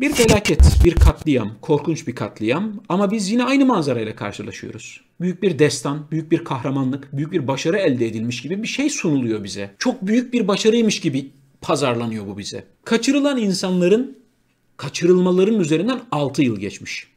Bir felaket, bir katliam, korkunç bir katliam ama biz yine aynı manzarayla karşılaşıyoruz. Büyük bir destan, büyük bir kahramanlık, büyük bir başarı elde edilmiş gibi bir şey sunuluyor bize. Çok büyük bir başarıymış gibi pazarlanıyor bu bize. Kaçırılan insanların kaçırılmaların üzerinden 6 yıl geçmiş.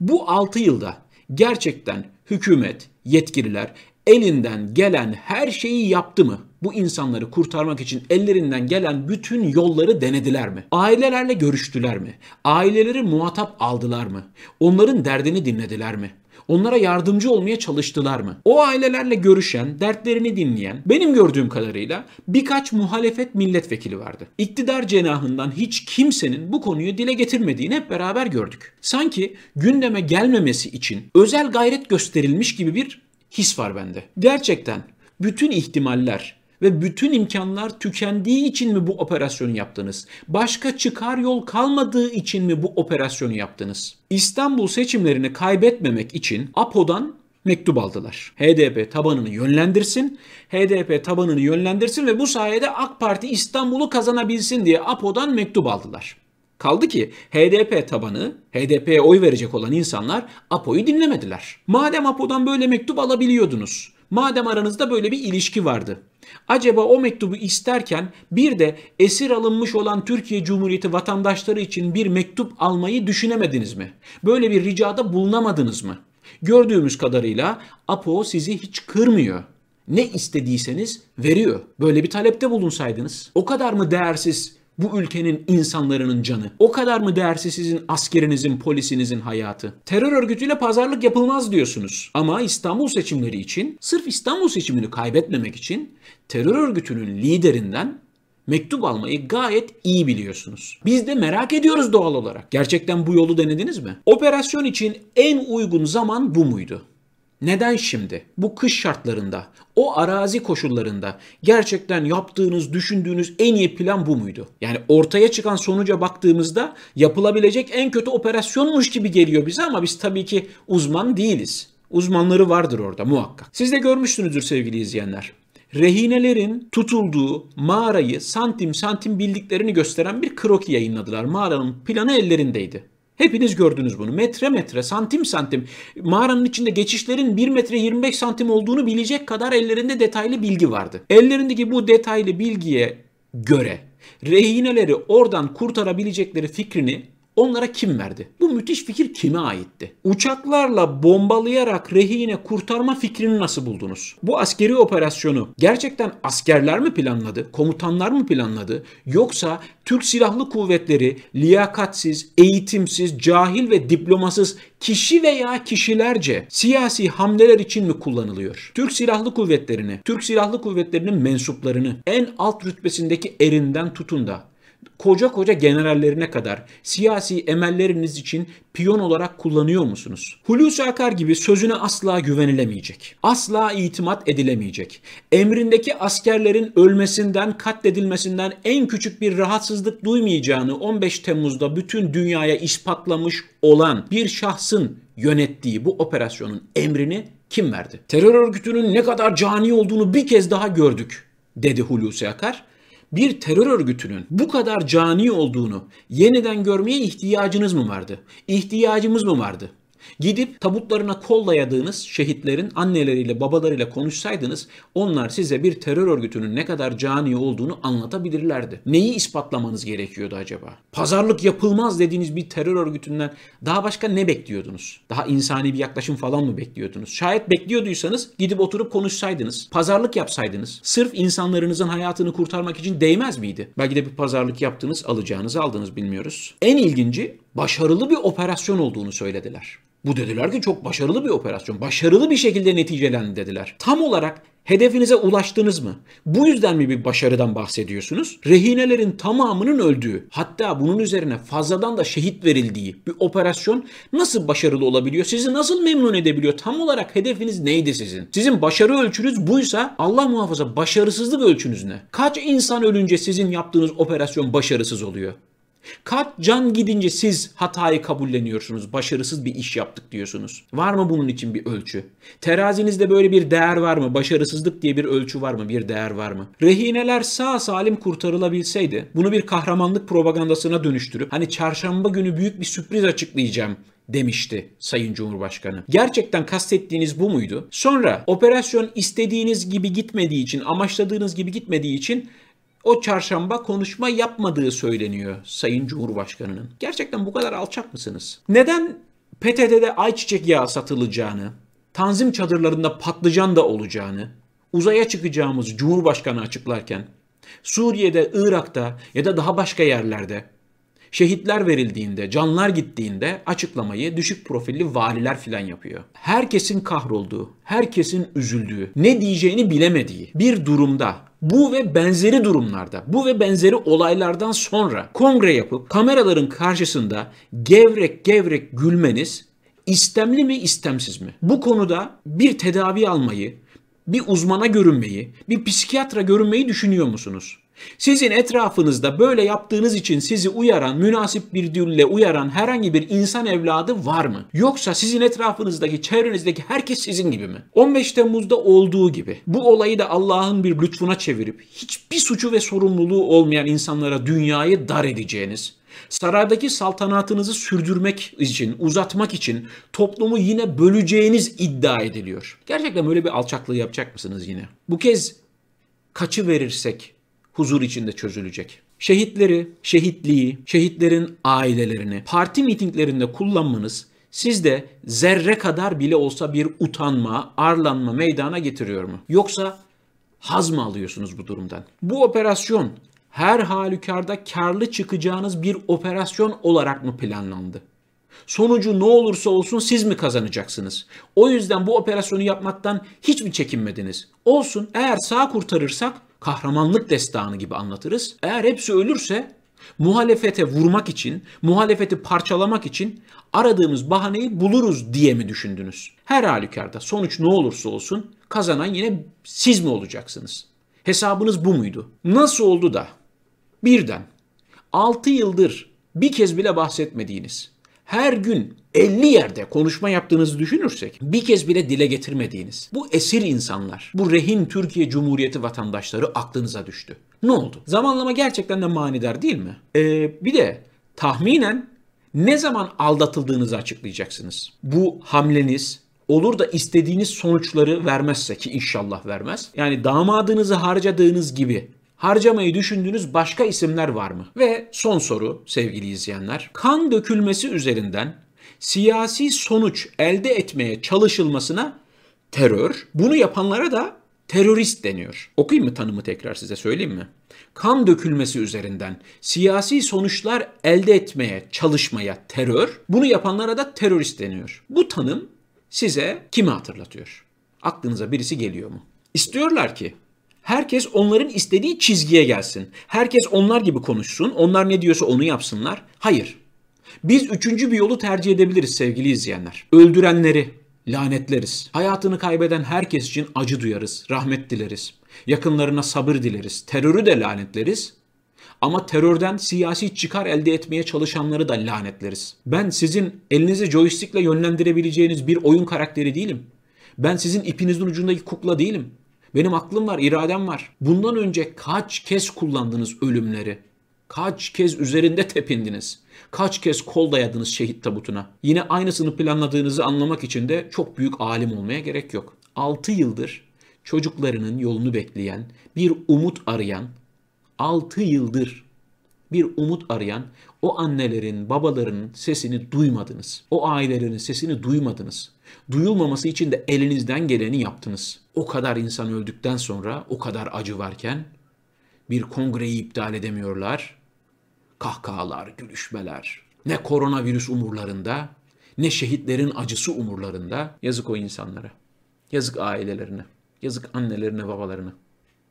Bu 6 yılda gerçekten hükümet, yetkililer elinden gelen her şeyi yaptı mı? Bu insanları kurtarmak için ellerinden gelen bütün yolları denediler mi? Ailelerle görüştüler mi? Aileleri muhatap aldılar mı? Onların derdini dinlediler mi? Onlara yardımcı olmaya çalıştılar mı? O ailelerle görüşen, dertlerini dinleyen, benim gördüğüm kadarıyla birkaç muhalefet milletvekili vardı. İktidar cenahından hiç kimsenin bu konuyu dile getirmediğini hep beraber gördük. Sanki gündeme gelmemesi için özel gayret gösterilmiş gibi bir his var bende. Gerçekten bütün ihtimaller ve bütün imkanlar tükendiği için mi bu operasyonu yaptınız? Başka çıkar yol kalmadığı için mi bu operasyonu yaptınız? İstanbul seçimlerini kaybetmemek için APO'dan mektup aldılar. HDP tabanını yönlendirsin, HDP tabanını yönlendirsin ve bu sayede AK Parti İstanbul'u kazanabilsin diye APO'dan mektup aldılar. Kaldı ki HDP tabanı, HDP'ye oy verecek olan insanlar APO'yu dinlemediler. Madem APO'dan böyle mektup alabiliyordunuz, madem aranızda böyle bir ilişki vardı, acaba o mektubu isterken bir de esir alınmış olan Türkiye Cumhuriyeti vatandaşları için bir mektup almayı düşünemediniz mi? Böyle bir ricada bulunamadınız mı? Gördüğümüz kadarıyla APO sizi hiç kırmıyor. Ne istediyseniz veriyor. Böyle bir talepte bulunsaydınız. O kadar mı değersiz bu ülkenin insanların canı. O kadar mı değersiz sizin askerinizin, polisinizin hayatı? Terör örgütüyle pazarlık yapılmaz diyorsunuz. Ama İstanbul seçimleri için, sırf İstanbul seçimini kaybetmemek için terör örgütünün liderinden mektup almayı gayet iyi biliyorsunuz. Biz de merak ediyoruz doğal olarak. Gerçekten bu yolu denediniz mi? Operasyon için en uygun zaman bu muydu? Neden şimdi? Bu kış şartlarında, o arazi koşullarında gerçekten yaptığınız, düşündüğünüz en iyi plan bu muydu? Yani ortaya çıkan sonuca baktığımızda yapılabilecek en kötü operasyonmuş gibi geliyor bize ama biz tabii ki uzman değiliz. Uzmanları vardır orada muhakkak. Siz de görmüşsünüzdür sevgili izleyenler. Rehinelerin tutulduğu mağarayı santim santim bildiklerini gösteren bir kroki yayınladılar. Mağaranın planı ellerindeydi. Hepiniz gördünüz bunu. Metre metre, santim santim. Mağaranın içinde geçişlerin 1 metre 25 santim olduğunu bilecek kadar ellerinde detaylı bilgi vardı. Ellerindeki bu detaylı bilgiye göre rehineleri oradan kurtarabilecekleri fikrini Onlara kim verdi? Bu müthiş fikir kime aitti? Uçaklarla bombalayarak rehine kurtarma fikrini nasıl buldunuz? Bu askeri operasyonu gerçekten askerler mi planladı? Komutanlar mı planladı? Yoksa Türk Silahlı Kuvvetleri liyakatsiz, eğitimsiz, cahil ve diplomasız kişi veya kişilerce siyasi hamleler için mi kullanılıyor? Türk Silahlı Kuvvetleri'ni, Türk Silahlı Kuvvetleri'nin mensuplarını en alt rütbesindeki erinden tutun da koca koca generallerine kadar siyasi emelleriniz için piyon olarak kullanıyor musunuz? Hulusi Akar gibi sözüne asla güvenilemeyecek. Asla itimat edilemeyecek. Emrindeki askerlerin ölmesinden, katledilmesinden en küçük bir rahatsızlık duymayacağını 15 Temmuz'da bütün dünyaya ispatlamış olan bir şahsın yönettiği bu operasyonun emrini kim verdi? Terör örgütünün ne kadar cani olduğunu bir kez daha gördük dedi Hulusi Akar bir terör örgütünün bu kadar cani olduğunu yeniden görmeye ihtiyacınız mı vardı? İhtiyacımız mı vardı? Gidip tabutlarına kol dayadığınız şehitlerin anneleriyle babalarıyla konuşsaydınız onlar size bir terör örgütünün ne kadar cani olduğunu anlatabilirlerdi. Neyi ispatlamanız gerekiyordu acaba? Pazarlık yapılmaz dediğiniz bir terör örgütünden daha başka ne bekliyordunuz? Daha insani bir yaklaşım falan mı bekliyordunuz? Şayet bekliyorduysanız gidip oturup konuşsaydınız, pazarlık yapsaydınız, sırf insanlarınızın hayatını kurtarmak için değmez miydi? Belki de bir pazarlık yaptınız, alacağınızı aldınız bilmiyoruz. En ilginci başarılı bir operasyon olduğunu söylediler. Bu dediler ki çok başarılı bir operasyon. Başarılı bir şekilde neticelendi dediler. Tam olarak hedefinize ulaştınız mı? Bu yüzden mi bir başarıdan bahsediyorsunuz? Rehinelerin tamamının öldüğü, hatta bunun üzerine fazladan da şehit verildiği bir operasyon nasıl başarılı olabiliyor? Sizi nasıl memnun edebiliyor? Tam olarak hedefiniz neydi sizin? Sizin başarı ölçünüz buysa Allah muhafaza başarısızlık ölçünüz ne? Kaç insan ölünce sizin yaptığınız operasyon başarısız oluyor? Kaç can gidince siz hatayı kabulleniyorsunuz, başarısız bir iş yaptık diyorsunuz. Var mı bunun için bir ölçü? Terazinizde böyle bir değer var mı? Başarısızlık diye bir ölçü var mı? Bir değer var mı? Rehineler sağ salim kurtarılabilseydi, bunu bir kahramanlık propagandasına dönüştürüp hani çarşamba günü büyük bir sürpriz açıklayacağım demişti Sayın Cumhurbaşkanı. Gerçekten kastettiğiniz bu muydu? Sonra operasyon istediğiniz gibi gitmediği için, amaçladığınız gibi gitmediği için o çarşamba konuşma yapmadığı söyleniyor Sayın Cumhurbaşkanı'nın. Gerçekten bu kadar alçak mısınız? Neden PTT'de ayçiçek yağı satılacağını, tanzim çadırlarında patlıcan da olacağını, uzaya çıkacağımız Cumhurbaşkanı açıklarken, Suriye'de, Irak'ta ya da daha başka yerlerde şehitler verildiğinde, canlar gittiğinde açıklamayı düşük profilli valiler filan yapıyor. Herkesin kahrolduğu, herkesin üzüldüğü, ne diyeceğini bilemediği bir durumda bu ve benzeri durumlarda, bu ve benzeri olaylardan sonra kongre yapıp kameraların karşısında gevrek gevrek gülmeniz istemli mi istemsiz mi? Bu konuda bir tedavi almayı, bir uzmana görünmeyi, bir psikiyatra görünmeyi düşünüyor musunuz? Sizin etrafınızda böyle yaptığınız için sizi uyaran, münasip bir dille uyaran herhangi bir insan evladı var mı? Yoksa sizin etrafınızdaki, çevrenizdeki herkes sizin gibi mi? 15 Temmuz'da olduğu gibi bu olayı da Allah'ın bir lütfuna çevirip hiçbir suçu ve sorumluluğu olmayan insanlara dünyayı dar edeceğiniz, saraydaki saltanatınızı sürdürmek için, uzatmak için toplumu yine böleceğiniz iddia ediliyor. Gerçekten böyle bir alçaklığı yapacak mısınız yine? Bu kez kaçı verirsek huzur içinde çözülecek. Şehitleri, şehitliği, şehitlerin ailelerini parti mitinglerinde kullanmanız sizde zerre kadar bile olsa bir utanma, arlanma meydana getiriyor mu? Yoksa haz mı alıyorsunuz bu durumdan? Bu operasyon her halükarda karlı çıkacağınız bir operasyon olarak mı planlandı? Sonucu ne olursa olsun siz mi kazanacaksınız? O yüzden bu operasyonu yapmaktan hiç mi çekinmediniz? Olsun eğer sağ kurtarırsak kahramanlık destanı gibi anlatırız. Eğer hepsi ölürse muhalefete vurmak için, muhalefeti parçalamak için aradığımız bahaneyi buluruz diye mi düşündünüz? Her halükarda sonuç ne olursa olsun kazanan yine siz mi olacaksınız? Hesabınız bu muydu? Nasıl oldu da birden 6 yıldır bir kez bile bahsetmediğiniz, her gün 50 yerde konuşma yaptığınızı düşünürsek bir kez bile dile getirmediğiniz bu esir insanlar, bu rehin Türkiye Cumhuriyeti vatandaşları aklınıza düştü. Ne oldu? Zamanlama gerçekten de manidar değil mi? Ee, bir de tahminen ne zaman aldatıldığınızı açıklayacaksınız. Bu hamleniz olur da istediğiniz sonuçları vermezse ki inşallah vermez. Yani damadınızı harcadığınız gibi harcamayı düşündüğünüz başka isimler var mı? Ve son soru sevgili izleyenler. Kan dökülmesi üzerinden siyasi sonuç elde etmeye çalışılmasına terör, bunu yapanlara da terörist deniyor. Okuyayım mı tanımı tekrar size söyleyeyim mi? Kan dökülmesi üzerinden siyasi sonuçlar elde etmeye çalışmaya terör, bunu yapanlara da terörist deniyor. Bu tanım size kimi hatırlatıyor? Aklınıza birisi geliyor mu? İstiyorlar ki herkes onların istediği çizgiye gelsin. Herkes onlar gibi konuşsun. Onlar ne diyorsa onu yapsınlar. Hayır. Biz üçüncü bir yolu tercih edebiliriz sevgili izleyenler. Öldürenleri lanetleriz. Hayatını kaybeden herkes için acı duyarız, rahmet dileriz. Yakınlarına sabır dileriz. Terörü de lanetleriz. Ama terörden siyasi çıkar elde etmeye çalışanları da lanetleriz. Ben sizin elinizi joystickle yönlendirebileceğiniz bir oyun karakteri değilim. Ben sizin ipinizin ucundaki kukla değilim. Benim aklım var, iradem var. Bundan önce kaç kez kullandınız ölümleri? Kaç kez üzerinde tepindiniz? Kaç kez kol dayadınız şehit tabutuna? Yine aynısını planladığınızı anlamak için de çok büyük alim olmaya gerek yok. 6 yıldır çocuklarının yolunu bekleyen, bir umut arayan, 6 yıldır bir umut arayan o annelerin, babaların sesini duymadınız. O ailelerin sesini duymadınız. Duyulmaması için de elinizden geleni yaptınız. O kadar insan öldükten sonra, o kadar acı varken bir kongreyi iptal edemiyorlar. Kahkahalar, gülüşmeler. Ne koronavirüs umurlarında, ne şehitlerin acısı umurlarında. Yazık o insanlara. Yazık ailelerine. Yazık annelerine, babalarına.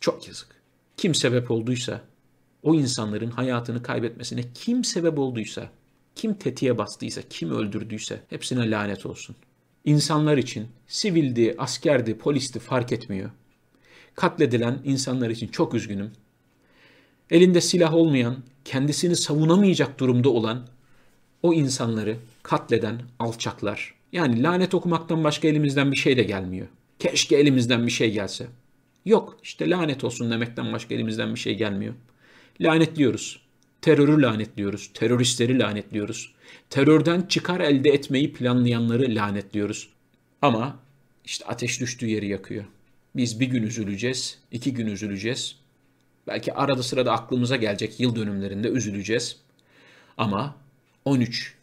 Çok yazık. Kim sebep olduysa, o insanların hayatını kaybetmesine kim sebep olduysa, kim tetiğe bastıysa, kim öldürdüyse hepsine lanet olsun. İnsanlar için sivildi, askerdi, polisti fark etmiyor. Katledilen insanlar için çok üzgünüm. Elinde silah olmayan, kendisini savunamayacak durumda olan o insanları katleden alçaklar. Yani lanet okumaktan başka elimizden bir şey de gelmiyor. Keşke elimizden bir şey gelse. Yok işte lanet olsun demekten başka elimizden bir şey gelmiyor. Lanetliyoruz. Terörü lanetliyoruz. Teröristleri lanetliyoruz. Terörden çıkar elde etmeyi planlayanları lanetliyoruz. Ama işte ateş düştüğü yeri yakıyor. Biz bir gün üzüleceğiz, iki gün üzüleceğiz. Belki arada sırada aklımıza gelecek yıl dönümlerinde üzüleceğiz. Ama 13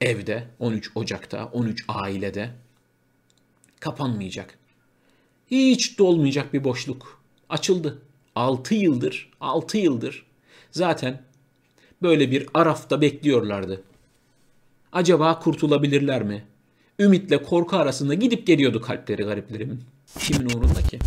evde, 13 Ocak'ta, 13 ailede kapanmayacak. Hiç dolmayacak bir boşluk. Açıldı. 6 yıldır, 6 yıldır zaten böyle bir arafta bekliyorlardı. Acaba kurtulabilirler mi? Ümitle korku arasında gidip geliyordu kalpleri gariplerimin. Kimin uğrunda ki?